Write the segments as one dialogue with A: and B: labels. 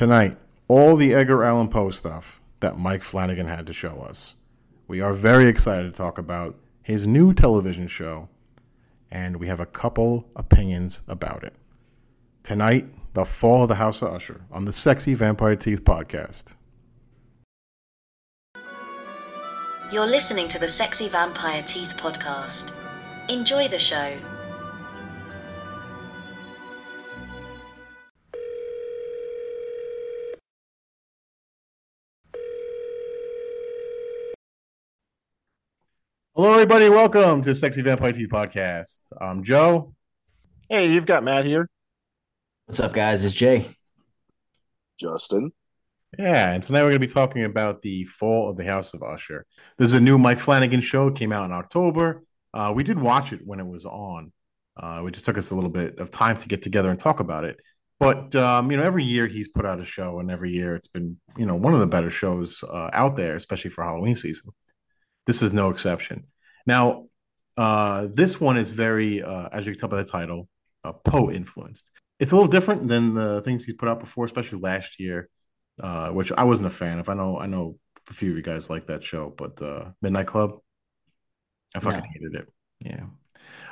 A: Tonight, all the Edgar Allan Poe stuff that Mike Flanagan had to show us. We are very excited to talk about his new television show, and we have a couple opinions about it. Tonight, The Fall of the House of Usher on the Sexy Vampire Teeth podcast.
B: You're listening to the Sexy Vampire Teeth podcast. Enjoy the show.
A: Hello, everybody. Welcome to Sexy Vampire Teeth podcast. I'm Joe.
C: Hey, you've got Matt here.
D: What's up, guys? It's Jay.
E: Justin.
A: Yeah, and tonight we're going to be talking about the fall of the House of Usher. This is a new Mike Flanagan show. It came out in October. Uh, we did watch it when it was on. Uh, it just took us a little bit of time to get together and talk about it. But um, you know, every year he's put out a show, and every year it's been you know one of the better shows uh, out there, especially for Halloween season. This is no exception. Now, uh, this one is very, uh, as you can tell by the title, uh, Poe influenced. It's a little different than the things he's put out before, especially last year, uh, which I wasn't a fan of. I know, I know a few of you guys like that show, but uh, Midnight Club, I fucking
D: No.
A: hated it. Yeah,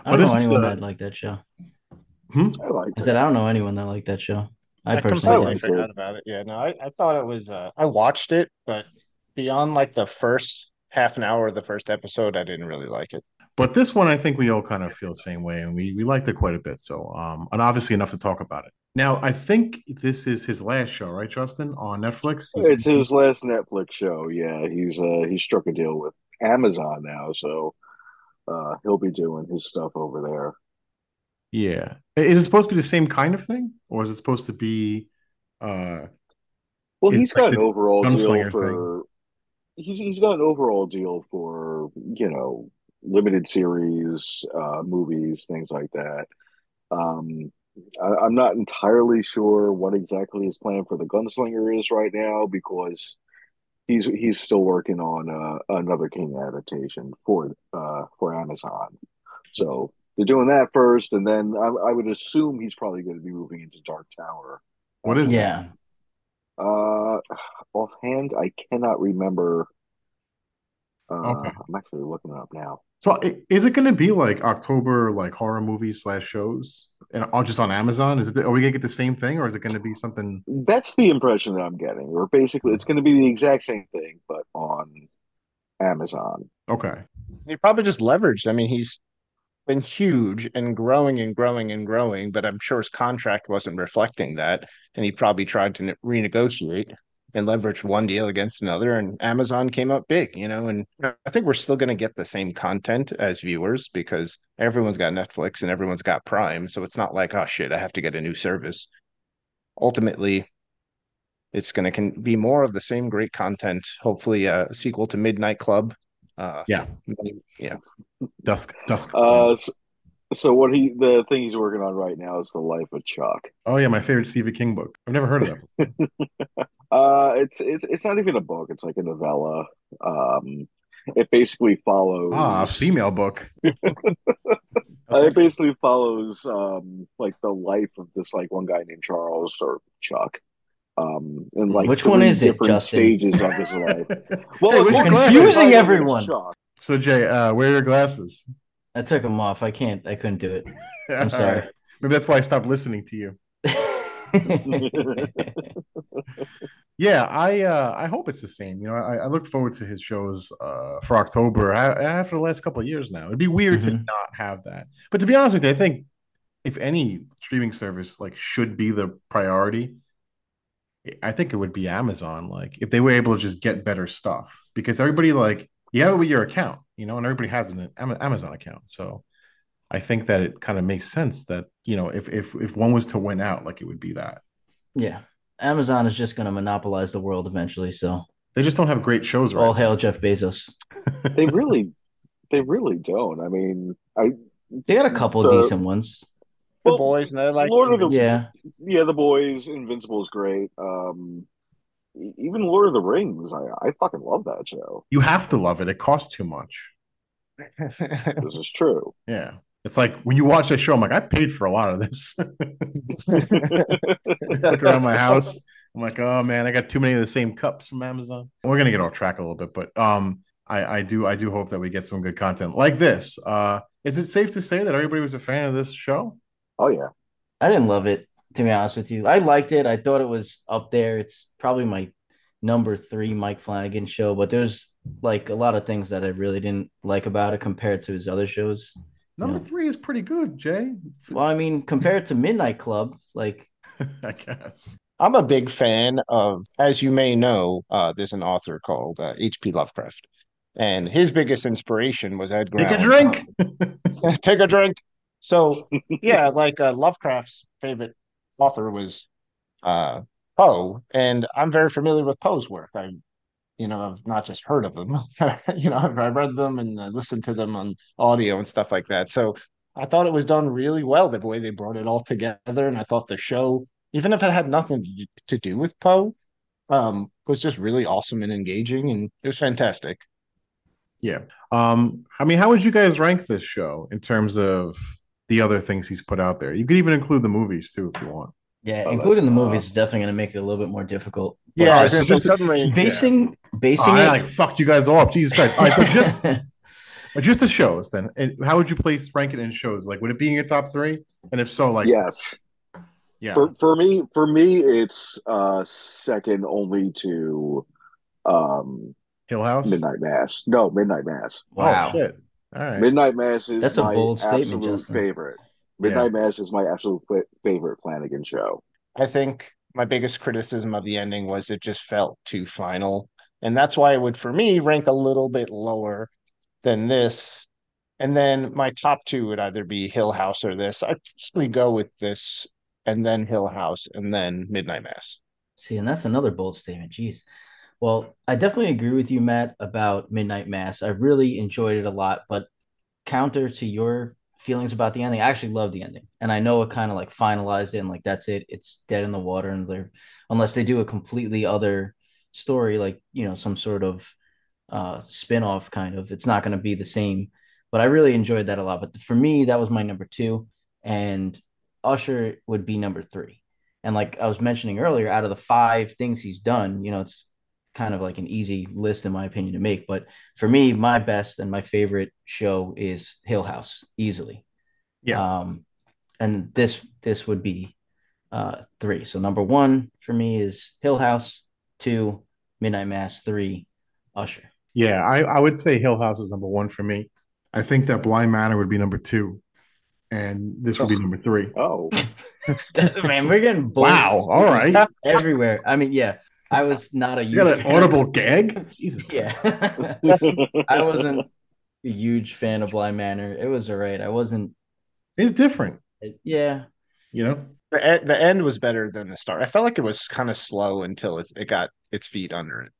D: I
A: But
D: don't
A: this
D: know anyone
A: uh,
D: that liked that show.
A: Hmm?
E: I like
D: I said I don't know anyone that liked that show. I,
C: I
D: personally
C: completely
D: liked it.
C: forgot about it. Yeah, no, I, I thought it was. Uh, I watched it, but beyond like the first half an hour of the first episode, I didn't really like it.
A: But this one, I think we all kind of feel the same way, and we we liked it quite a bit. So, um, and obviously enough to talk about it. Now, I think this is his last show, right, Justin, on Netflix. He's-
E: It's his last Netflix show. Yeah, he's uh he struck a deal with Amazon now, so uh he'll be doing his stuff over there.
A: Yeah. Is it supposed to be the same kind of thing, or is it supposed to be? uh
E: Well,
A: It's
E: he's
A: like
E: got an overall deal for he's he's got an overall deal for you know limited series, uh, movies, things like that. Um, I, I'm not entirely sure what exactly his plan for the gunslinger is right now because he's he's still working on uh, another King adaptation for uh for Amazon. So they're doing that first, and then I, I would assume he's probably going to be moving into Dark Tower.
A: What is it?
D: Yeah,
E: Uh, offhand, I cannot remember. Uh,
A: Okay.
E: I'm actually looking it up now.
A: So, i- is it going to be like October, like horror movies slash shows, and all just on Amazon? Is it? Are we going to get the same thing, or is it going to be something?
E: That's the impression that I'm getting. Or basically, it's going to be the exact same thing, but on Amazon.
A: Okay.
C: He probably just leveraged. I mean, he's been huge and growing and growing and growing, but I'm sure his contract wasn't reflecting that, and he probably tried to ne- renegotiate and leverage one deal against another, and Amazon came up big, you know. And I think we're still going to get the same content as viewers because everyone's got Netflix and everyone's got Prime, so it's not like oh shit, I have to get a new service. Ultimately, it's going to con- be more of the same great content. Hopefully, a sequel to Midnight Club. Uh,
A: Yeah.
C: yeah.
A: Dusk. Dusk.
E: Uh, so, so what he the thing he's working on right now is the life of Chuck.
A: oh yeah, my favorite Stephen King book. I've never heard of that.
E: Uh, it's it's it's not even a book. It's like a novella. Um, it basically follows.
A: ah, a female book.
E: Uh, it basically follows um like the life of this like one guy named Charles or Chuck. Um, and like
D: Which one
E: three
D: is it,
E: different
D: Justin?
E: stages of his life. Well,
A: Hey,
E: it's
A: where's your
E: more
A: glasses?
D: Confusing everyone.
A: So Jay, uh, where are your glasses?
D: I took them off. I can't. I couldn't do it. I'm sorry.
A: right. Maybe that's why I stopped listening to you. Yeah, I uh, I hope it's the same. You know, I, I look forward to his shows uh, for October. I, I have for the last couple of years now. It'd be weird to
D: Mhm.
A: not have that. But to be honest with you, I think if any streaming service like should be the priority, I think it would be Amazon. Like if they were able to just get better stuff, because everybody like you have it with your account, you know, and everybody has an Amazon account. So I think that it kind of makes sense that you know if if if one was to win out, like it would be that.
D: yeah, Amazon is just going to monopolize the world eventually. So
A: They just don't have great shows right
D: all
A: now.
D: hail Jeff Bezos.
E: They really, they really don't. I mean, I
D: They got a couple
E: The-
D: decent ones.
C: The
E: Well,
C: boys, and I like
E: Lord of the-
D: Yeah,
E: yeah, the boys, Invincible is great. Um, even Lord of the Rings, I I fucking love that show.
A: You have to love it. It costs too much.
E: This is true.
A: Yeah. It's like when you watch that show, I'm like, I paid for a lot of this. Look around my house. I'm like, oh man, I got too many of the same cups from Amazon. We're gonna get off track a little bit, but um, I, I do I do hope that we get some good content like this. Uh, is it safe to say that everybody was a fan of this show?
E: Oh yeah,
D: I didn't love it to be honest with you. I liked it. I thought it was up there. It's probably my number three Mike Flanagan show, but there's like a lot of things that I really didn't like about it compared to his other shows.
A: Number three is pretty good, Jay.
D: Well, I mean, compared to Midnight Club, like
A: I guess.
C: I'm a big fan of, as you may know, uh, there's an author called H.P. Uh, Lovecraft, and his biggest inspiration was Edgar.
A: Take a drink.
C: Take a drink. So yeah, like uh, Lovecraft's favorite author was uh, Poe, and I'm very familiar with Poe's work. I, you know, I've not just heard of them. you know, I've, I've read them and I listened to them on audio and stuff like that. So I thought it was done really well the way they brought it all together, and I thought the show, even if it had nothing to do with Poe, um, was just really awesome and engaging, and it was fantastic.
A: Yeah. Um, I mean, how would you guys rank this show in terms of the other things he's put out there. You could even include the movies too if you want.
D: Yeah, oh, including the movies uh, is definitely going to make it a little bit more difficult.
C: But yeah, just, just, suddenly
D: basing yeah. basing
A: oh,
D: it
A: I, like fucked you guys all up. Jesus Christ! All right, so just just the shows then. And how would you place rank it in shows? Like, would it be in your top three? And if so, like,
E: yes, yeah. For for me, for me, it's uh second only to um
A: Hill House,
E: Midnight Mass. No, Midnight Mass.
A: Wow, oh, shit. All right.
E: Midnight Mass is
D: That's a bold statement, Justin.
E: favorite. Midnight yeah. Mass is my absolute favorite Flanagan show.
C: I think my biggest criticism of the ending was it just felt too final. And that's why it would, for me, rank a little bit lower than this. And then my top two would either be Hill House or this. I'd probably go with this and then Hill House and then Midnight Mass.
D: See, and that's another bold statement. Jeez. Well, I definitely agree with you, Matt, about Midnight Mass. I really enjoyed it a lot, but counter to your feelings about the ending, I actually love the ending. And I know it kind of like finalized it and like that's it. It's dead in the water and they're unless they do a completely other story, like you know, some sort of uh spin-off kind of, it's not gonna be the same. But I really enjoyed that a lot. But for me, that was my number two. And Usher would be number three. And like I was mentioning earlier, out of the five things he's done, you know, it's kind of like an easy list in my opinion to make. But for me, my best and my favorite show is Hill House, easily.
A: Yeah.
D: Um, and this this would be uh three. So number one for me is Hill House, two, Midnight Mass, three, Usher.
A: Yeah, I, I would say Hill House is number one for me. I think that Bly Manor would be number two, and this would be number three.
E: Oh,
D: man, we're getting
A: wow! All right,
D: everywhere. I mean, yeah, I was not a
A: you got an audible gag.
D: yeah, I wasn't a huge fan of Bly Manor. It was alright. I wasn't.
A: It's different.
D: yeah,
A: you know,
C: the the end was better than the start. I felt like it was kind of slow until it got its feet under it.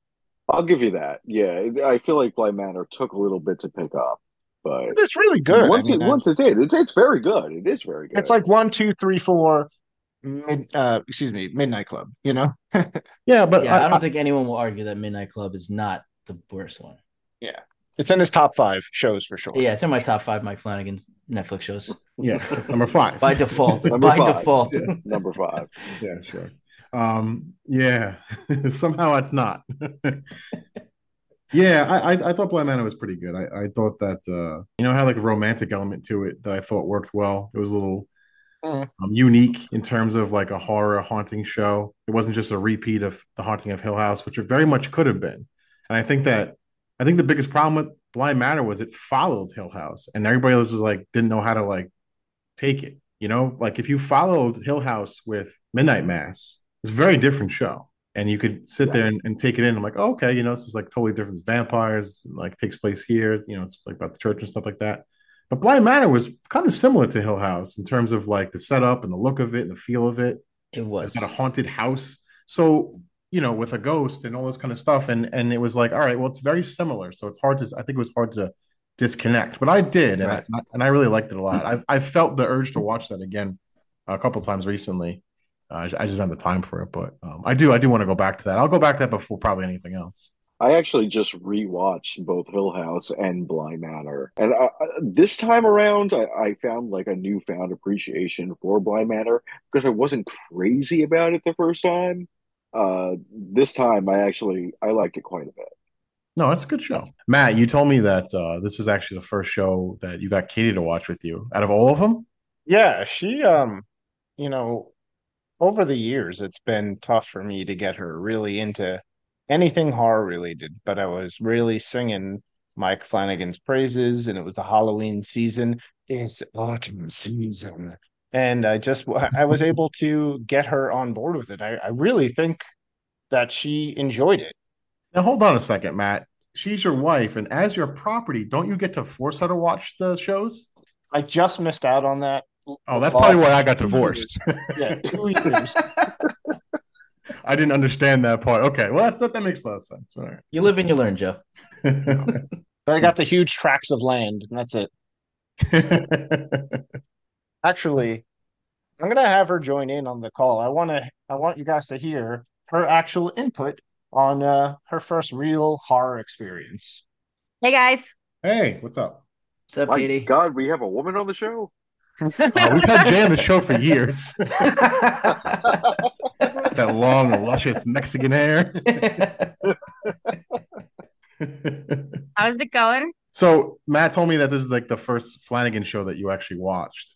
E: I'll give you that. Yeah, I feel like Bly Manor took a little bit to pick up, but
C: it's really good.
E: Once I mean, it once it did, it's, it's very good. It is very good.
C: It's like one, two, three, four, mid uh excuse me midnight club you know?
A: Yeah but
D: yeah, I, I, don't think anyone will argue that midnight club is not the worst one.
C: Yeah. It's in his top five shows for sure.
D: Yeah it's in my top five mike flanagan's netflix shows.
A: Yeah number five.
D: By default by
E: five.
D: default.
E: Yeah. number five.
A: Yeah sure. Um yeah somehow it's not. Yeah I, I, I thought Bly Manor was pretty good. I i thought that uh you know had like a romantic element to it that i thought worked well? It was a little mm. um, unique in terms of like a horror haunting show. It wasn't just a repeat of The Haunting of Hill House, which it very much could have been. And I think that I think the biggest problem with Bly Manor was it followed Hill House, and everybody else was like didn't know how to like take it. You know, like if you followed Hill House with Midnight Mass, it's a very different show. And you could sit yeah. there and, and, take it in. I'm like, oh, okay, you know, this is like totally different. It's vampires, like takes place here. You know, it's like about the church and stuff like that. But Bly Manor was kind of similar to Hill House in terms of like the setup and the look of it and the feel of it.
D: It was
A: got a haunted house. So, you know, with a ghost and all this kind of stuff. And and it was like, all right, well, it's very similar. So it's hard to I think it was hard to disconnect. But I did, right. and, I, and I really liked it a lot. I, I felt the urge to watch that again a couple times recently. Uh, I just had the time for it, but um, I do I do want to go back to that. I'll go back to that before probably anything else.
E: I actually just rewatched both Hill House and Bly Manor, and uh, uh, this time around, I, I, found like a newfound appreciation for Bly Manor because I wasn't crazy about it the first time. uh, this time I actually I liked it quite a bit.
A: No, that's a good show. Matt, you told me that uh, this was actually the first show that you got Katie to watch with you out of all of them.
C: Yeah, she um, you know, over the years it's been tough for me to get her really into anything horror related, but I was really singing Mike Flanagan's praises and it was the Halloween season. It's autumn season. And I just I was able to get her on board with it. I, I really think that she enjoyed it.
A: Now hold on a second, Matt. She's your wife, and as your property, don't you get to force her to watch the shows?
C: I just missed out on that.
A: Oh, that's probably why I got divorced.
C: yeah, two years.
A: I didn't understand that part. Okay, well that's that makes a lot of sense. All right.
D: You live and you learn, Joe.
C: But I got the huge tracts of land, and that's it. Actually, I'm gonna have her join in on the call. I wanna I want you guys to hear her actual input on uh, her first real horror experience.
F: Hey guys.
A: hey, what's up?
D: What's up,
E: My
D: Katie?
E: God, we have a woman on the show.
A: Uh, we've had Jay on the show for years. That long, luscious Mexican hair.
F: How's it going?
A: so Matt told me that this is like the first Flanagan show that you actually watched.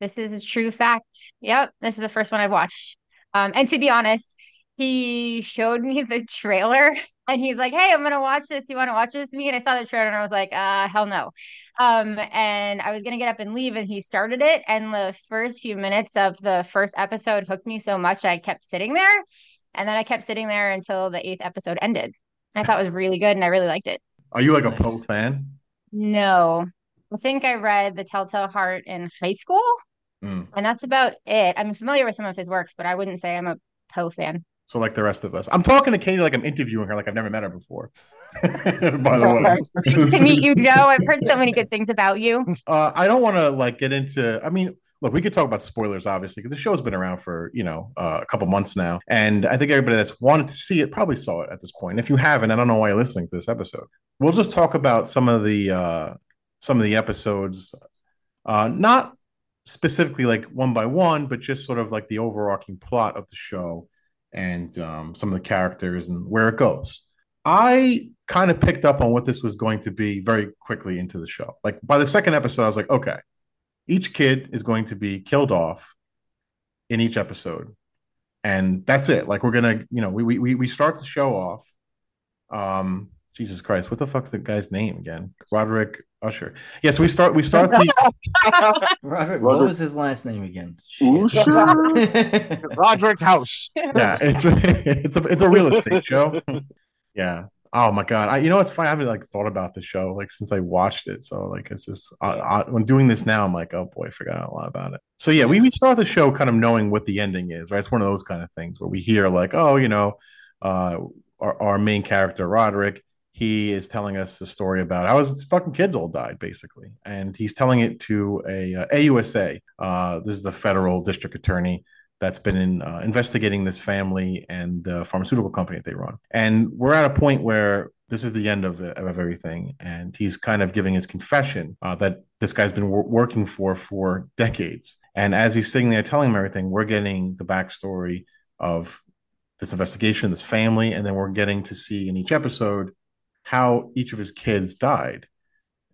F: This is a true fact. Yep, this is the first one I've watched. Um, and to be honest, he showed me the trailer and he's like, Hey, I'm gonna watch this. You want to watch this with me? And I saw the trailer and I was like, uh, hell no. Um, and I was gonna get up and leave, and he started it. And the first few minutes of the first episode hooked me so much I kept sitting there. And then I kept sitting there until the eighth episode ended. I thought it was really good and I really liked it.
A: Are you like a Poe fan?
F: No, I think I read The Telltale Heart in high school,
A: Mm.
F: and that's about it. I'm familiar with some of his works, but I wouldn't say I'm a Poe fan.
A: So like the rest of us. I'm talking to Katie like I'm interviewing her like I've never met her before. By the way.
F: Nice to meet you, Joe. I've heard so many good things about you.
A: Uh, I don't want to like get into. I mean, look, we could talk about spoilers, obviously, because the show's been around for you know uh, a couple months now, and I think everybody that's wanted to see it probably saw it at this point. If you haven't, I don't know why you're listening to this episode. We'll just talk about some of the uh, some of the episodes, uh, not specifically like one by one, but just sort of like the overarching plot of the show and um, some of the characters and where it goes. I kind of picked up on what this was going to be very quickly into the show. Like by the second episode, I was like, okay, each kid is going to be killed off in each episode. And that's it. Like we're gonna, you know, we we we start the show off. Um, Jesus Christ, what the fuck's the guy's name again? Roderick Usher. Yes, we start we start the
D: Robert, what
E: Robert-
D: was his last name again?
E: Usher?
C: Roderick House.
A: yeah, it's it's a it's a real estate show. Yeah. Oh my god. I, you know, it's funny. I haven't like thought about the show like since I watched it. So like it's just I, I, when doing this now, I'm like, oh boy, I forgot a lot about it. So yeah, we we start the show kind of knowing what the ending is, right? It's one of those kind of things where we hear like, oh, you know, uh, our our main character Roderick. He is telling us the story about how his fucking kids all died, basically, and he's telling it to a uh, AUSA. Uh, this is the federal district attorney that's been in, uh, investigating this family and the pharmaceutical company that they run. And we're at a point where this is the end of, of everything. And he's kind of giving his confession uh, that this guy's been wor- working for for decades. And as he's sitting there telling him everything, we're getting the backstory of this investigation, this family, and then we're getting to see in each episode how each of his kids died.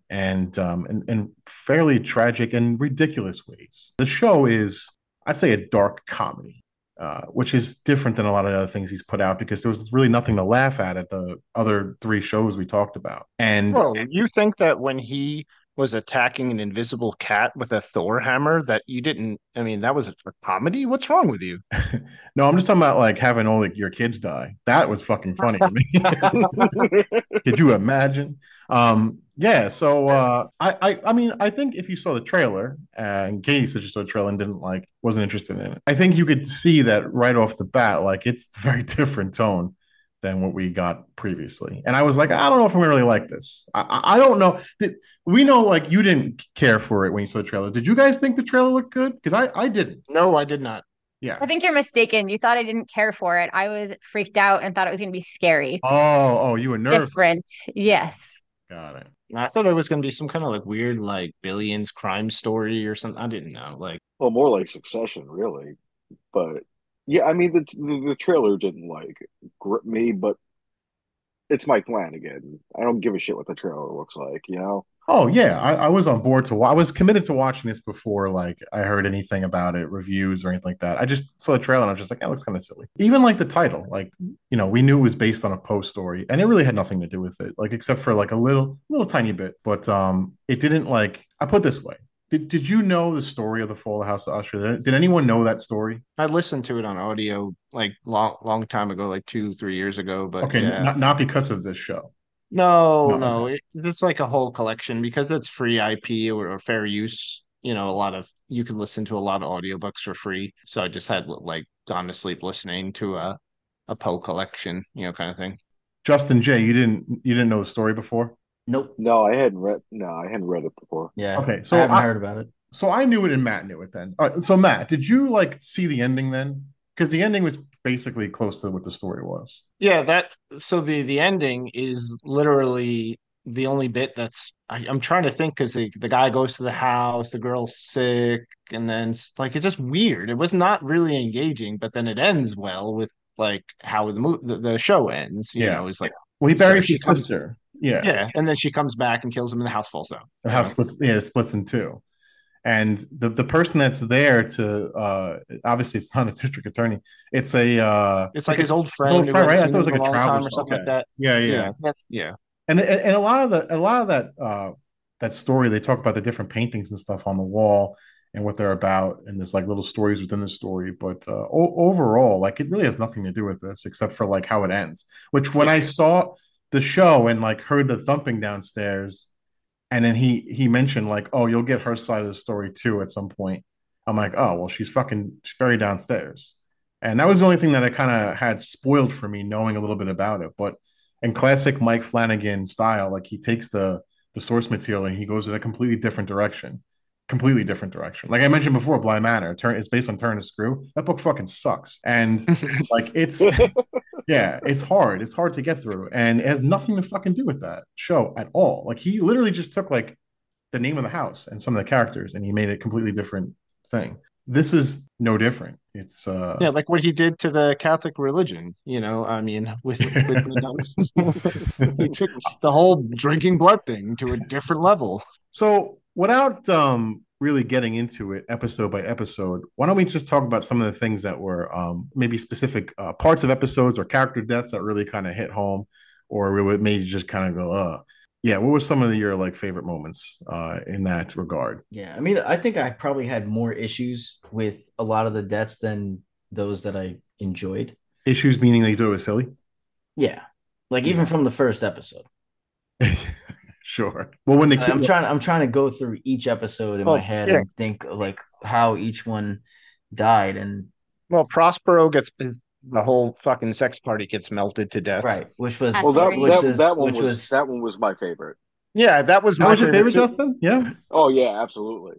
A: And um, in, in fairly tragic and ridiculous ways. The show is I'd say a dark comedy, uh, which is different than a lot of other things he's put out because there was really nothing to laugh at at the other three shows we talked about. And
C: Whoa, you think that when he was attacking an invisible cat with a Thor hammer that you didn't I mean that was a comedy? What's wrong with you?
A: no, I'm just talking about like having all like your kids die. That was fucking funny to me. Could you imagine? Um, yeah, so uh, I, I, I mean, I think if you saw the trailer and Katie said she saw the trailer and didn't like, wasn't interested in it, I think you could see that right off the bat, like it's very different tone than what we got previously. And I was like, I don't know if I'm really like this. I, I I don't know. Did we know like you didn't care for it when you saw the trailer? Did you guys think the trailer looked good? Because I, I didn't.
C: No, I did not.
A: Yeah.
F: I think you're mistaken. You thought I didn't care for it. I was freaked out and thought it was going to be scary.
A: Oh, oh, you were nervous.
F: Different. Yes.
A: Got it.
C: I thought it was gonna be some kind of like weird like billions crime story or something. I didn't know. Like
E: Well, more like Succession, really. But Yeah, I mean the the, the trailer didn't like grip me, but it's Mike Flanagan. I don't give a shit what the trailer looks like, you know.
A: Oh yeah, I, I was on board to. I was committed to watching this before, like I heard anything about it, reviews or anything like that. I just saw the trailer and I was just like, that looks kind of silly. Even like the title, like you know, we knew it was based on a Poe story, and it really had nothing to do with it, like except for like a little, little tiny bit. But um, it didn't like. I put this way: did did you know the story of the Fall of the House of Usher? Did, did anyone know that story?
C: I listened to it on audio like long long time ago, like two, three years ago. But
A: Okay,
C: yeah.
A: not not because of this show.
C: No,
A: No,
C: no, it, it's like a whole collection because it's free IP or, or fair use. You know, a lot of you can listen to a lot of audiobooks for free. So I just had like gone to sleep listening to a a Poe collection, you know, kind of thing.
A: Justin Jay, you didn't you didn't know the story before?
D: Nope.
E: No, I hadn't read. No, I hadn't read it before.
D: Yeah.
A: Okay, so
D: I haven't
A: I-
D: heard about it.
A: So I knew it and Matt knew it then. All right, so Matt, did you like see the ending then? Because the ending was basically close to what the story was.
C: Yeah, that so the the ending is literally the only bit that's I, I'm trying to think because the, the guy goes to the house, the girl's sick, and then it's like it's just weird. It was not really engaging, but then it ends well with like how the mo- the, the show ends. You
A: Yeah.
C: know, it's like
A: Well, he buries
C: she
A: his
C: comes-
A: sister. Yeah.
C: yeah, and then she comes back and kills him, and the house falls down.
A: The house splits. Yeah, it splits in two. And the the person that's there to uh obviously it's not a district attorney. It's a uh
C: It's like his old friend,
A: old friend, right? I thought it was like a travel
C: or something like that.
A: yeah, yeah.
C: Yeah, yeah.
A: And, and and a lot of the a lot of that uh that story they talk about the different paintings and stuff on the wall and what they're about and there's like little stories within the story but uh o- overall like it really has nothing to do with this except for like how it ends which when I saw the show and like heard the thumping downstairs. And then he he mentioned like oh you'll get her side of the story too at some point. I'm like oh well she's fucking she's buried downstairs. And that was the only thing that I kind of had spoiled for me knowing a little bit about it. But in classic Mike Flanagan style, like he takes the the source material and he goes in a completely different direction, completely different direction. Like I mentioned before, Bly Manor, turn it's based on Turn and Screw. That book fucking sucks, and like it's yeah, it's hard. It's hard to get through, and it has nothing to fucking do with that show at all. Like he literally just took like the name of the house and some of the characters, and he made it a completely different thing. This is no different. It's uh
C: Yeah, like what he did to the Catholic religion, you know, I mean, with, with he took the whole drinking blood thing to a different level.
A: So, without um, really getting into it episode by episode, why don't we just talk about some of the things that were um, maybe specific uh, parts of episodes or character deaths that really kind of hit home, or we would maybe just kind of go, uh, yeah. What were some of your like favorite moments uh, in that regard?
D: Yeah, I mean, I think I probably had more issues with a lot of the deaths than those that I enjoyed.
A: Issues meaning you thought it was silly.
D: Yeah, like even from the first episode.
A: sure. Well, when they
D: I'm
A: killed,
D: trying. I'm trying to go through each episode in
C: Well,
D: my head
C: yeah.
D: and think like how each one died and
C: Well, Prospero gets his the whole fucking sex party gets melted to death.
D: right, which was
E: Well, that
D: which
E: that,
D: is-
E: that one
D: which
E: was,
D: was
E: that one was my favorite.
C: Yeah, that was
A: that
C: my
A: was your favorite,
C: too.
A: Justin? Yeah.
E: Oh yeah, absolutely.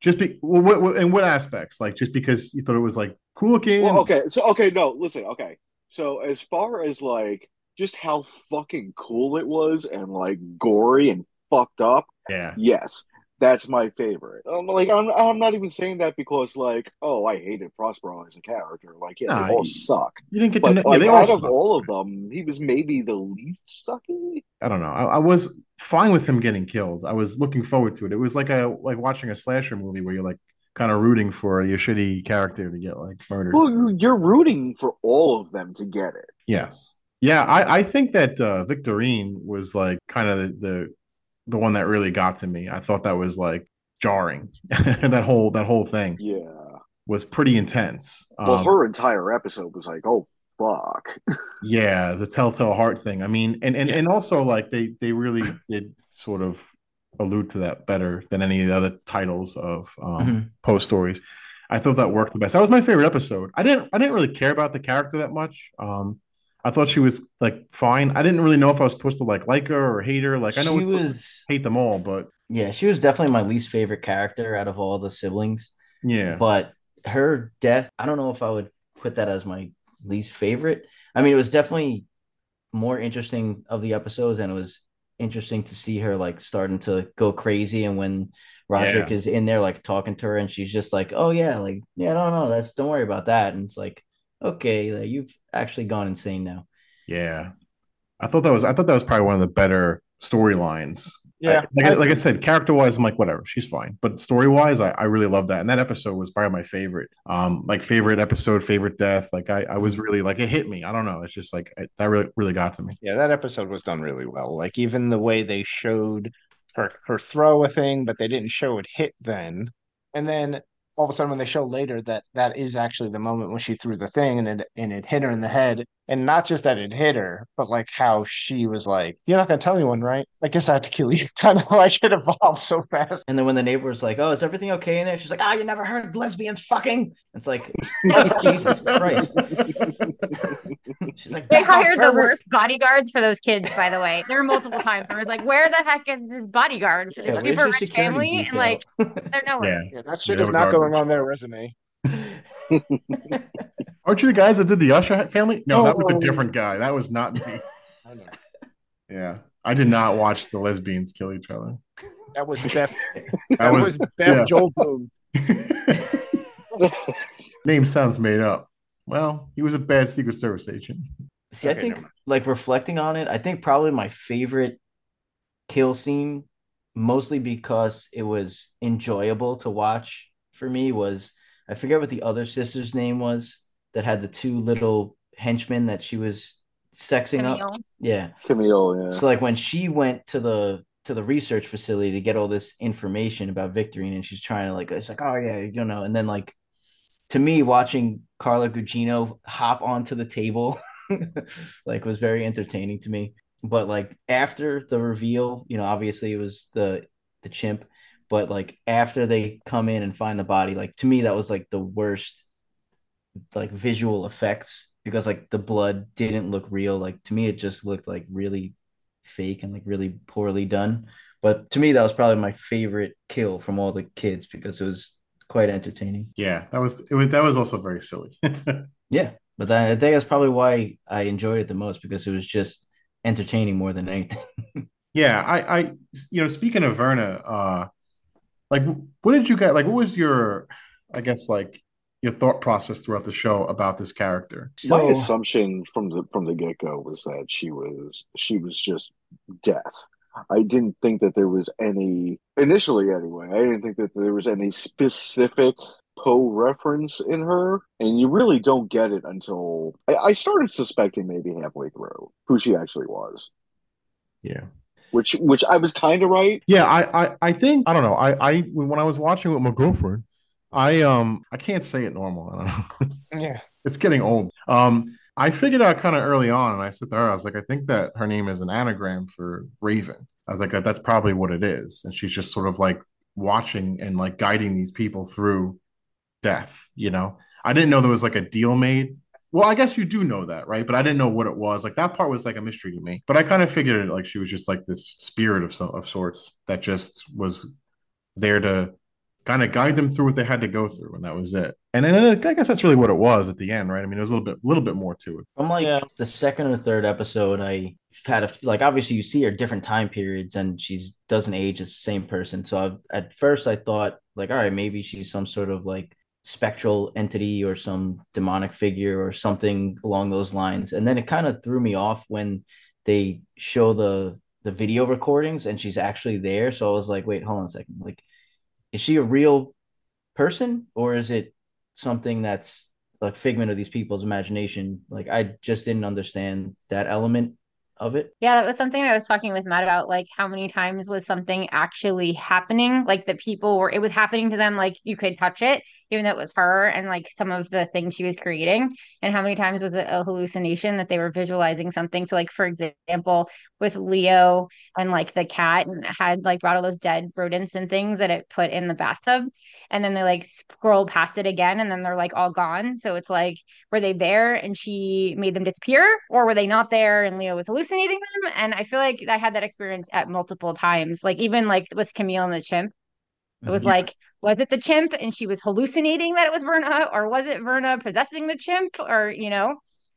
A: Just be well, what, what, in what aspects? Like just because you thought it was like cool looking.
E: Well, okay, so okay, no, listen, okay. So as far as like just how fucking cool it was and like gory and fucked up,
A: Yeah.
E: yes, that's my favorite. Um, like I'm, I'm not even saying that because like, oh, I hated Prospero as a character. Like, yeah,
A: Nah,
E: they all
A: you-
E: suck.
A: You didn't get
E: But
A: to know.
E: like,
A: yeah,
E: out of all of them, he was maybe the least sucky.
A: I don't know. I, I was fine with him getting killed. I was looking forward to it. It was like a like watching a slasher movie where you're like kind of rooting for your shitty character to get like murdered.
E: Well, you're rooting for all of them to get it.
A: Yes. Yeah, I, I think that uh, Victorine was like kind of the, the the one that really got to me. I thought that was like jarring. that whole that whole thing
E: Yeah.
A: was pretty intense.
E: Well,
A: Um,
E: her entire episode was like, oh fuck.
A: yeah, the telltale heart thing. I mean, and and, and also like they they really did sort of allude to that better than any of the other titles of um,
D: Mhm.
A: Poe's stories. I thought that worked the best. That was my favorite episode. I didn't I didn't really care about the character that much. Um, I thought she was like fine. I didn't really know if I was supposed to like like her or hate her. Like I know
D: she
A: we're supposed to
D: was
A: hate them all, but
D: yeah, she was definitely my least favorite character out of all the siblings.
A: yeah,
D: But her death, I don't know if I would put that as my least favorite. I mean, it was definitely more interesting of the episodes, and it was interesting to see her like starting to go crazy. And when Roderick
A: Yeah.
D: is in there, like talking to her, and she's just like, "Oh yeah, like yeah, no, no, that's don't worry about that." And it's like, okay, you've actually gone insane now.
A: Yeah, I thought that was I thought that was probably one of the better storylines.
C: Yeah,
A: I- like I,
C: I
A: like I said, character wise, I'm like whatever, she's fine. But story wise, I, I really love that, and that episode was probably my favorite. Um, like favorite episode, favorite death. Like I, I was really like it hit me. I don't know. It's just like it, that really really got to me.
C: Yeah, that episode was done really well. Like even the way they showed her her throw a thing, but they didn't show it hit then. And then all of a sudden when they show later that that is actually the moment when she threw the thing and it and it hit her in the head. And not just that it hit her, but like how she was like, You're not gonna tell anyone, right? I guess I have to kill you. Kind of like it evolved so fast.
D: And then when the neighbor was like, "Oh, is everything okay in there?" She's like, "Ah, you never heard lesbians fucking." It's like, Jesus Christ. She's like,
F: They hired the worst bodyguards for those kids, by the way. There were multiple times where it's like, where the heck is this bodyguard for this
D: Yeah,
F: super rich
D: security
F: family? And like, they're nowhere.
A: Yeah.
C: Yeah, that shit is not
A: garbage.
C: going on their resume.
A: Aren't you the guys that did the Usher family? No, that was a
C: Oh.
A: different guy. That was not me.
C: I know.
A: Yeah, I did not watch the lesbians kill each other.
C: That was Beth.
A: That
C: That
A: was
C: was Beth
A: yeah.
C: Goldblum.
A: name sounds made up. Well, he was a bad Secret Service agent.
D: See, I think like reflecting on it, I think probably my favorite kill scene, mostly because it was enjoyable to watch for me, was I forget what the other sister's name was that had the two little henchmen that she was sexing up. Yeah.
E: Camille, yeah.
D: So like when she went to the to the research facility to get all this information about Victorine and she's trying to like it's like, oh yeah, you know, and then like to me watching Carla Gugino hop onto the table like was very entertaining to me. But like after the reveal, you know, obviously it was the the chimp, but like after they come in and find the body, like to me that was like the worst like visual effects because like the blood didn't look real. Like to me it just looked like really fake and like really poorly done. But to me that was probably my favorite kill from all the kids because it was quite entertaining.
A: Yeah, that was it. Was that was also very silly.
D: Yeah, but that, I think that's probably why I enjoyed it the most because it was just entertaining more than anything.
A: yeah, I, I, you know, speaking of Verna, uh, like, what did you guys like? What was your, I guess, like your thought process throughout the show about this character?
E: My assumption from the from the get go was that she was she was just death. I didn't think that there was any initially anyway. I didn't think that there was any specific Poe reference in her, and you really don't get it until I, I started suspecting maybe halfway through who she actually was.
A: Yeah,
E: Which which I was kind of right.
A: yeah. I, I, I think I don't know. I, I when I was watching with my girlfriend, I um, I can't say it normal. I don't know.
C: Yeah.
A: it's getting old. Um, I figured out kind of early on, and I said to her, I was like, I think that her name is an anagram for Raven. I was like, that's probably what it is, and she's just sort of like watching and like guiding these people through death. You know, I didn't know there was like a deal made. Well, I guess you do know that, right? But I didn't know what it was. Like that part was like a mystery to me. But I kind of figured it like she was just like this spirit of some of sorts that just was there to kind of guide them through what they had to go through, and that was it. And then uh, I guess that's really what it was at the end, right? I mean, it was a little bit, little bit more to it.
D: From like
C: Yeah.
D: the second or third episode, I had a like obviously you see her different time periods and she doesn't age as the same person. So I've, at first I thought like, all right, maybe she's some sort of like spectral entity or some demonic figure or something along those lines. And then it kind of threw me off when they show the the video recordings and she's actually there. So I was like, wait, hold on a second. Like, is she a real person or is it something that's like figment of these people's imagination? Like, I just didn't understand that element of it.
F: Yeah, that was something I was talking with Matt about. Like, how many times was something actually happening? Like, that people were, it was happening to them, like, you could touch it, even though it was her and like some of the things she was creating. And how many times was it a hallucination that they were visualizing something? So, like, for example, with Leo and like the cat and had like brought all those dead rodents and things that it put in the bathtub. And then they like scroll past it again and then they're like all gone. So it's like, were they there and she made them disappear or were they not there and Leo was hallucinating them? And I feel like I had that experience at multiple times. Like even like with Camille and the chimp, it was
D: Mhm.
F: like, was it the chimp and she was hallucinating that it was Verna or was it Verna possessing the chimp or, you know,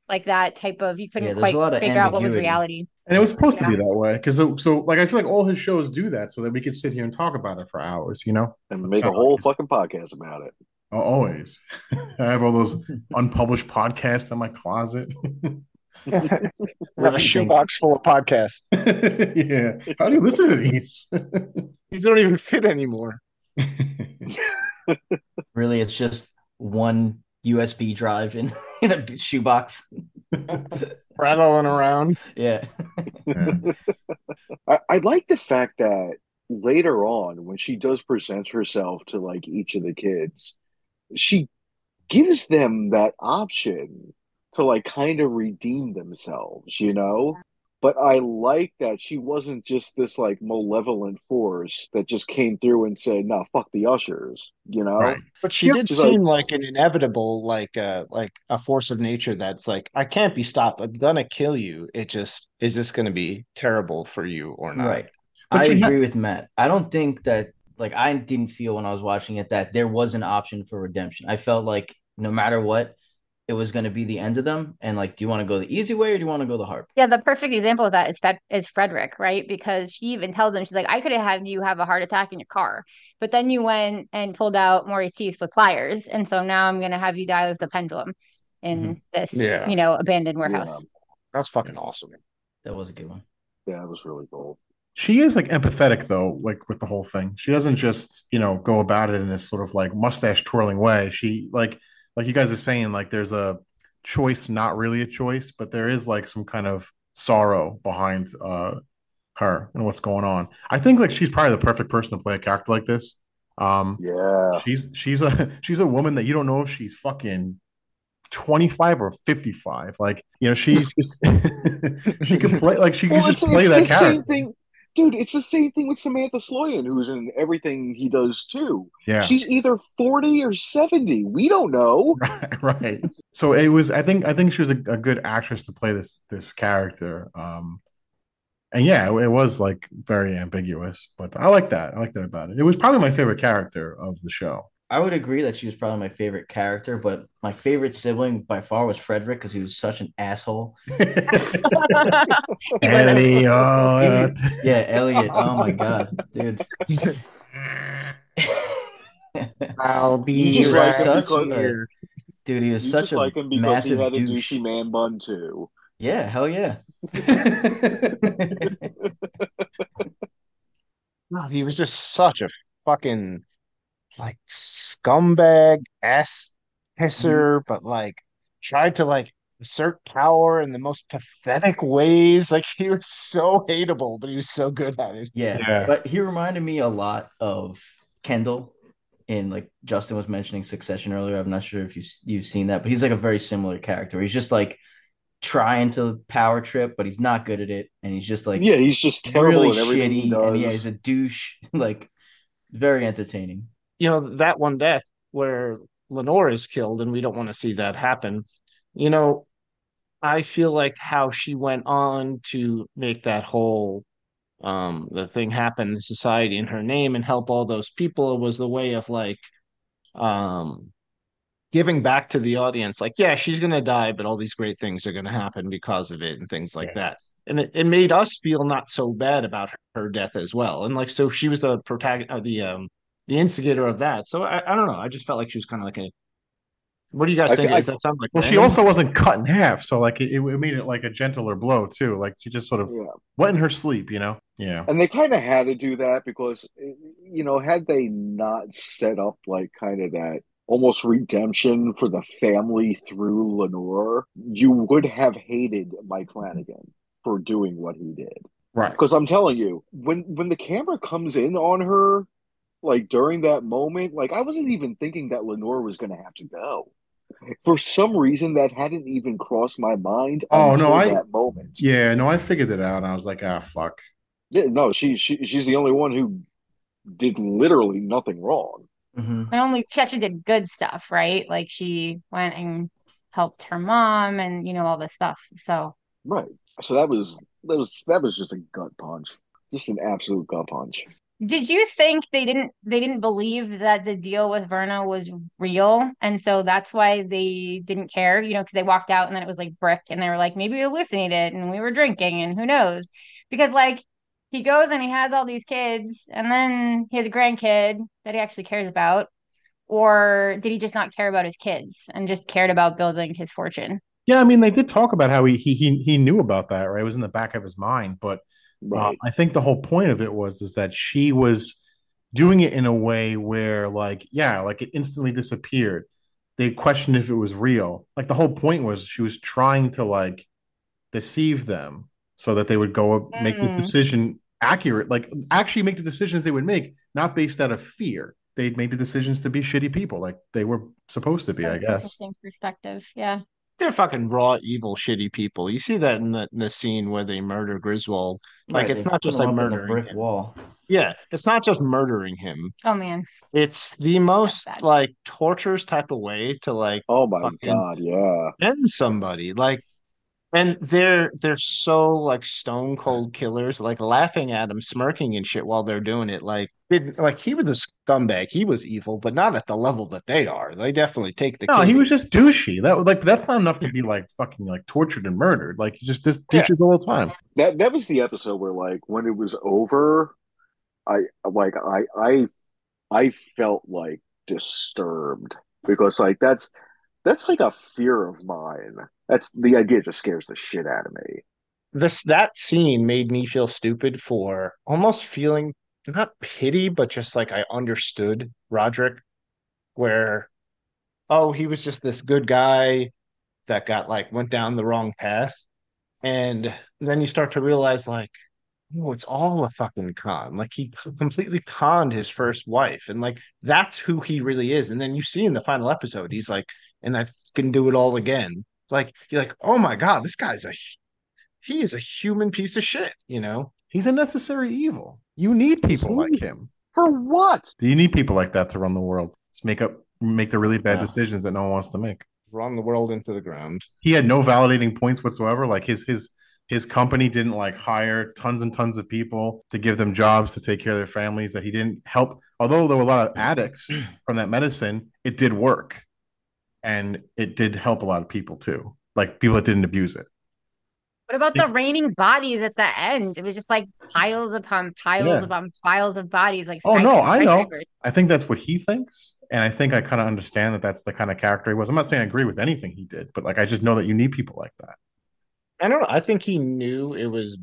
F: like that type of, you couldn't
D: there's
F: quite
D: a lot of
F: figure out what was reality.
A: And it was supposed to be that way because so, so, like I feel like all his shows do that so that we could sit here and talk about it for hours. You know?
E: And make a whole
A: like-
E: fucking podcast about it.
A: Oh, always. I have all those unpublished podcasts in my closet.
C: I have a
D: What you think?
C: shoebox full of podcasts.
A: yeah. How do you listen to these?
C: These don't even fit anymore.
D: Really, it's just one USB drive in, in a shoebox.
C: Rattling around.
D: Yeah.
A: Yeah.
E: I, I like the fact that later on, when she does present herself to like each of the kids, she gives them that option to like kind of redeem themselves, you know? But I like that she wasn't just this like malevolent force that just came through and said, "No, fuck the ushers," you know?
A: Right.
C: But she
E: Yeah,
C: did
E: she's like-
C: seem like an inevitable, like uh like a force of nature that's like, I can't be stopped. I'm gonna kill you. It just is this gonna be terrible for you or not?
D: Right.
A: But
D: I
A: she ha-
D: agree with Matt. I don't think that like I didn't feel when I was watching it that there was an option for redemption. I felt like no matter what, it was going to be the end of them. And like, do you want to go the easy way or do you want to go the hard?
F: Yeah, the perfect example of that is Fed is Frederick, right? Because she even tells him, she's like, I could have had you have a heart attack in your car, but then you went and pulled out Maury's teeth with pliers, and so now I'm gonna have you die with the pendulum in mm-hmm. this,
C: Yeah.
F: you know, abandoned warehouse.
C: That's fucking awesome.
D: That was a good one.
E: Yeah, it was really cool.
A: She is like empathetic though, like with the whole thing. She doesn't just, you know, go about it in this sort of like mustache twirling way. She like like you guys are saying, like there's a choice, not really a choice, but there is like some kind of sorrow behind uh her and what's going on. I think like she's probably the perfect person to play a character like this. Um
E: Yeah.
A: she's she's a she's a woman that you don't know if she's fucking 25 or 55. Like, you know, she's just she could play like she could just play
E: it's
A: that
E: the
A: character.
E: Dude. It's the same thing with Samantha Sloyan, who's in everything he does too.
A: Yeah.
E: She's either forty or seventy. We don't know.
A: right, right. So it was. I think. I think she was a, a good actress to play this this character. Um, and yeah, it, it was like very ambiguous, but I like that. I like that about it. It was probably my favorite character of the show.
D: I would agree that she was probably my favorite character, but my favorite sibling by far was Frederick because he was such an asshole.
A: Oh, Elliot.
D: Yeah, Elliot. Oh my god, dude.
C: I'll be
E: You
D: just
C: right
D: like him
E: because-
C: here.
D: Dude, he was
E: You
D: such
E: just
D: a
E: like him because
D: massive
E: he had a
D: douche.
E: douchey man bun too.
D: Yeah, hell yeah.
C: God, he was just such a fucking like scumbag ass mm-hmm. pisser, but like tried to like assert power in the most pathetic ways. Like he was so hateable, but he was so good at it.
D: Yeah,
A: Yeah.
D: but he reminded me a lot of Kendall in like Justin was mentioning Succession earlier. I'm not sure if you you've seen that, but he's like a very similar character. He's just like trying to power trip, but he's not good at it, and he's just like
E: yeah, he's just terrible
D: really
E: at everything he
D: shitty,
E: does.
D: and yeah, he's a douche. like very entertaining.
C: You know, that one death where Lenore is killed, and we don't want to see that happen. You know, I feel like how she went on to make that whole um the thing happen in society in her name and help all those people was the way of like um giving back to the audience like yeah she's gonna die but all these great things are gonna happen because of it and things like
A: Yeah.
C: that and it, it made us feel not so bad about her, her death as well and like so she was the protagonist uh, the um the instigator of that so I, I don't know i just felt like she was kind of like a what do you guys
E: I
C: think
E: I
C: does that sound like
A: well, she
C: ending?
A: also wasn't cut in half, so like it, it made it like a gentler blow too. Like she just sort of
E: Yeah.
A: went in her sleep, you know. Yeah.
E: And they kind of had to do that because, you know, had they not set up like kind of that almost redemption for the family through Lenore, you would have hated Mike Flanagan for doing what he did.
A: Right.
E: Because I'm telling you, when when the camera comes in on her, like during that moment, like I wasn't even thinking that Lenore was going to have to go. For some reason, that hadn't even crossed my mind.
A: Oh, no, I-
E: that moment.
A: Yeah. No, I figured it out, and I was like, ah, fuck.
E: Yeah, no, she she she's the only one who did literally nothing wrong.
D: Mhm.
F: And only she actually did good stuff, right? Like she went and helped her mom and you know all this stuff. So
E: Right. So that was that was that was just a gut punch. Just an absolute gut punch.
F: Did you think they didn't they didn't believe that the deal with Verna was real and so that's why they didn't care, you know, because they walked out and then it was like brick and they were like maybe we hallucinated and we were drinking and who knows? Because like he goes and he has all these kids and then he has a grandkid that he actually cares about. or did he just not care about his kids and just cared about building his fortune?
A: Yeah, I mean, they did talk about how he he he, he knew about that, right? It was in the back of his mind, but
E: Right.
A: I think the whole point of it was is that she was doing it in a way where, like, yeah, like it instantly disappeared. They questioned if it was real. Like the whole point was she was trying to like deceive them so that they would go up, make this
F: Mm.
A: decision accurate, like actually make the decisions they would make, not based out of fear. They'd make the decisions to be shitty people, like they were supposed to be, I guess.
F: Interesting perspective. Yeah.
C: They're fucking raw, evil, shitty people. You see that in the, in the scene where they murder Griswold. Like,
D: Right,
C: it's not just like
D: up with
C: murdering
D: brick
C: him.
D: wall.
C: Yeah, it's not just murdering him.
F: Oh man.
C: It's the most like torturous type of way to like
E: Oh my God, yeah.
C: end somebody. Like, and they're they're so like stone cold killers, like laughing at him, smirking and shit while they're doing it. Like, did like he was a scumbag. He was evil, but not at the level that they are. They definitely take the.
A: No, he was just douchey. That was like that's not enough to be like fucking like tortured and murdered. Like just this
C: Yeah.
A: douches all the time.
E: That that was the episode where like when it was over, I like I I I felt like disturbed because like that's that's like a fear of mine. That's the idea just scares the shit out of me.
C: this that scene made me feel stupid for almost feeling not pity, but just like I understood Roderick, where oh, he was just this good guy that got like went down the wrong path. And then you start to realize like, oh, it's all a fucking con. Like he completely conned his first wife. And like that's who he really is. And then you see in the final episode, he's like, and I can do it all again. Like you're like, oh my God, this guy's a he is a human piece of shit, you know?
A: He's a necessary evil. You need people
E: he?
A: like him.
E: For what?
A: Do you need people like that to run the world? Just make up make the really bad
C: Yeah.
A: decisions that no one wants to make.
C: Run the world into the ground.
A: He had no validating points whatsoever. Like his his his company didn't like hire tons and tons of people to give them jobs to take care of their families. That he didn't help. Although there were a lot of addicts from that medicine, it did work, and it did help a lot of people too. Like people that didn't abuse it.
F: What about the raining bodies at the end? It was just like piles upon piles
A: Yeah.
F: upon piles of bodies, like
A: Oh, no, I know. I think that's what he thinks, and I think I kind of understand that that's the kind of character he was. I'm not saying I agree with anything he did, but like I just know that you need people like that.
C: I don't know. I think he knew it was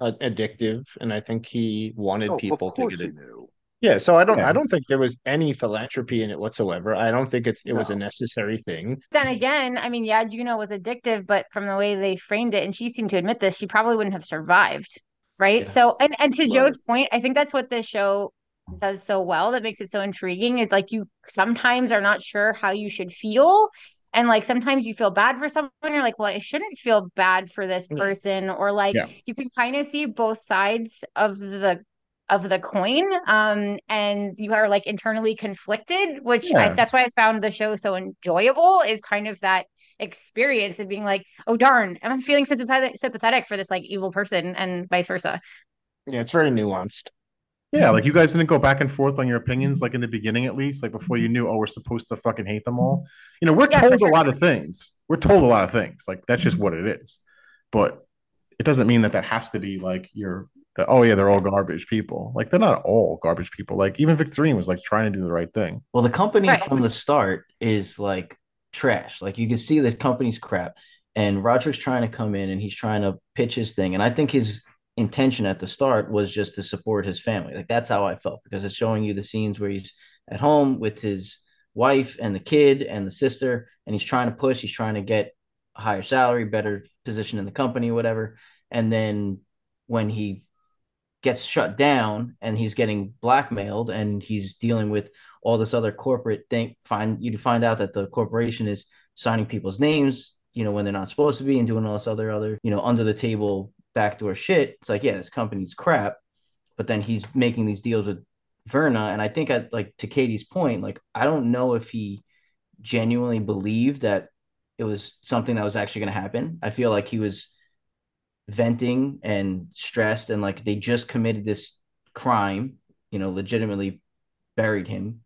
C: uh, addictive, and I think he wanted
E: Oh,
C: people
E: of
C: to
E: course
C: get
E: he
C: it.
E: knew.
C: Yeah, so I don't.
A: Yeah.
C: I don't think there was any philanthropy in it whatsoever. I don't think it's it was a necessary thing.
F: Then again, I mean, yeah, Juno was addictive, but from the way they framed it, and she seemed to admit this, she probably wouldn't have survived. Right.
D: Yeah.
F: So, and, and to
E: Right.
F: Joe's point, I think that's what this show does so well that makes it so intriguing is like you sometimes are not sure how you should feel. And like sometimes you feel bad for someone, you're like, well, I shouldn't feel bad for this
C: mm.
F: person. Or like
A: Yeah.
F: you can kind of see both sides of the of the coin. Um, and you are like internally conflicted, which I, that's why I found the show so enjoyable is kind of that experience of being like, oh darn, I'm feeling sympathetic sympathetic for this like evil person and vice versa.
C: Yeah, it's very nuanced.
A: Yeah, like you guys didn't go back and forth on your opinions, like in the beginning at least, like before you knew, oh, we're supposed to fucking hate them all. You know, we're
F: Yeah,
A: told
F: sure.
A: a lot of things. We're told a lot of things. Like that's just what it is. But it doesn't mean that that has to be like you're. Oh yeah, they're all garbage people. Like they're not all garbage people. Like even Victorine was like trying to do the right thing.
D: Well, the company
F: Right.
D: from the start is like trash. Like you can see the company's crap, and Roderick's trying to come in and he's trying to pitch his thing. And I think his intention at the start was just to support his family. Like that's how I felt because it's showing you the scenes where he's at home with his wife and the kid and the sister, and he's trying to push. He's trying to get a higher salary, better position in the company, whatever. And then when he gets shut down and he's getting blackmailed and he's dealing with all this other corporate thing find you find out that the corporation is signing people's names you know when they're not supposed to be and doing all this other other you know under the table backdoor shit. It's like yeah this company's crap but then he's making these deals with Verna. And I think at like to Katie's point like I don't know if he genuinely believed that it was something that was actually going to happen. I feel like he was venting and stressed and like they just committed this crime you know legitimately buried him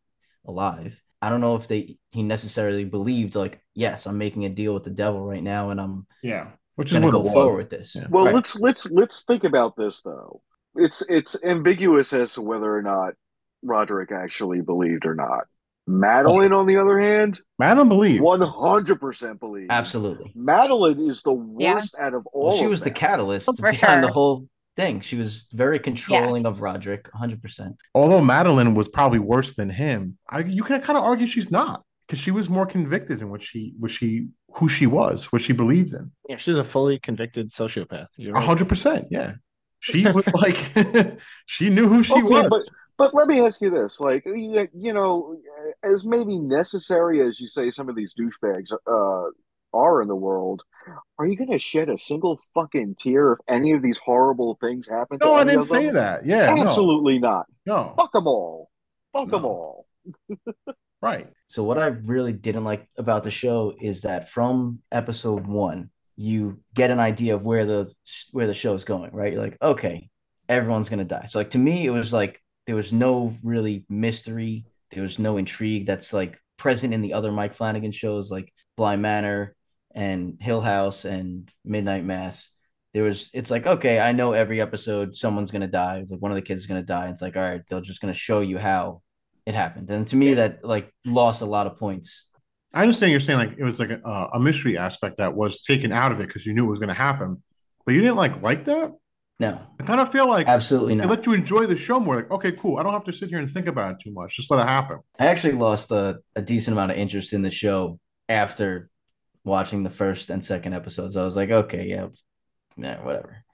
D: alive i don't know if they he necessarily believed like yes i'm making a deal with the devil right now and i'm
A: Yeah, which is
D: gonna
A: what
D: go forward with this
A: Yeah.
E: Well,
D: Right.
E: let's let's let's think about this though. It's it's ambiguous as to whether or not Roderick actually believed or not. Madeline, on the other hand,
A: Madeline believed.
E: one hundred percent believe.
D: Absolutely.
E: Madeline is the
F: Yeah.
E: worst out of all.
D: Well, she
E: of
D: was the catalyst
F: Oh, for
D: behind the whole thing. She was very controlling of Roderick, 100%.
A: Although Madeline was probably worse than him, I, you can kind of argue she's not because she was more convicted in what she, what she, who she was, what she believes in.
C: Yeah, she's a fully convicted sociopath.
A: A hundred percent, yeah. She was like, she knew who she
E: Okay,
A: was.
E: But let me ask you this: like, you you know, as maybe necessary as you say some of these douchebags uh, are in the world, are you going to shed a single fucking tear if any of these horrible things happen? to
A: no, I didn't
E: of them?
A: say that. Yeah, no,
E: Absolutely not.
A: no,
E: Fuck them all. Fuck them all.
A: right.
D: So what I really didn't like about the show is that from episode 1, you get an idea of where the where the show's going, right? You're like, okay, everyone's going to die. So like to me it was like there was no really mystery, there was no intrigue that's like present in the other Mike Flanagan shows like Bly Manor and Hill House and Midnight Mass. There was it's like, okay, I know every episode someone's going to die, like one of the kids is going to die. It's like, all right, they're just going to show you how it happened. And to me, that like lost a lot of points.
A: I understand you're saying like it was like a, a mystery aspect that was taken out of it because you knew it was going to happen, but you didn't like like that.
D: No,
A: I kind of feel like
D: absolutely
A: it
D: not.
A: let you enjoy the show more. Like, okay, cool. I don't have to sit here and think about it too much. Just let it happen.
D: I actually lost a, a decent amount of interest in the show after watching the first and second episodes. I was like, okay, yeah, yeah, whatever.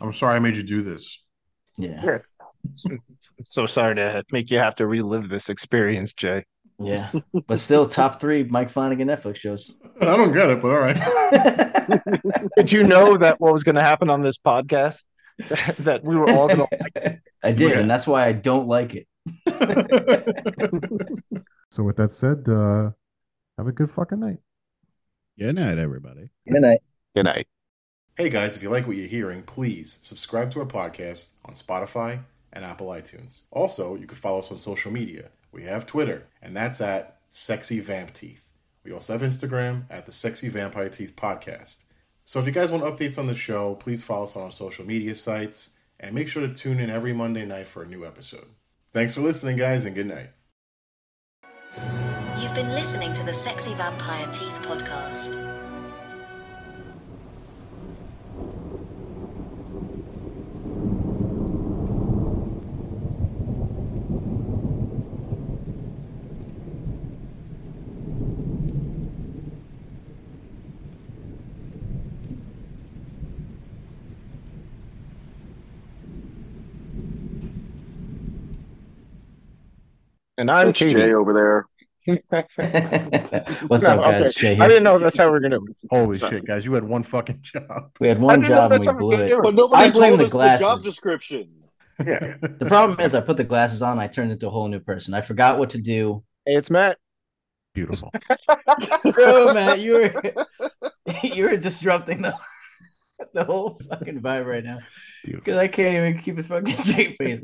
A: I'm sorry I made you do this.
D: Yeah,
C: Yeah. So sorry to make you have to relive this experience, Jay.
D: Yeah. But still, top three Mike Flanagan Netflix shows.
A: I don't get it, but all right.
C: Did you know that what was going to happen on this podcast? that we were all going to.
D: I did,
A: Yeah.
D: and that's why I don't like it.
A: so with that said, uh, have a good fucking night.
G: Good night, everybody.
D: Good night.
C: Good night.
A: Hey guys, if you like what you're hearing, please subscribe to our podcast on Spotify and Apple iTunes. Also, you can follow us on social media. We have Twitter, and that's at Sexy Vamp Teeth. We also have Instagram at the Sexy Vampire Teeth Podcast. So if you guys want updates on the show, please follow us on our social media sites and make sure to tune in every Monday night for a new episode. Thanks for listening, guys, and good night.
B: You've been listening to the Sexy Vampire Teeth podcast.
C: And I'm
E: That's Jay
C: Katie.
E: over there.
D: What's
C: No,
D: up, guys?
C: okay.
D: Jay
C: I didn't know that's how we are going to.
A: Holy
C: Sorry.
A: shit, guys, you had one fucking job.
D: We had
C: I
D: one
C: didn't know
D: job and we
C: how we
D: blew
C: do
D: it.
C: it.
E: But nobody
D: I blame
E: told
D: the
E: us the job description.
C: Yeah.
D: The problem is, I put the glasses on. I turned into a whole new person. I forgot what to do.
C: Hey, it's Matt.
A: Beautiful.
D: Bro, Matt, you were you were disrupting the the whole fucking vibe right now because I can't even keep a fucking straight face.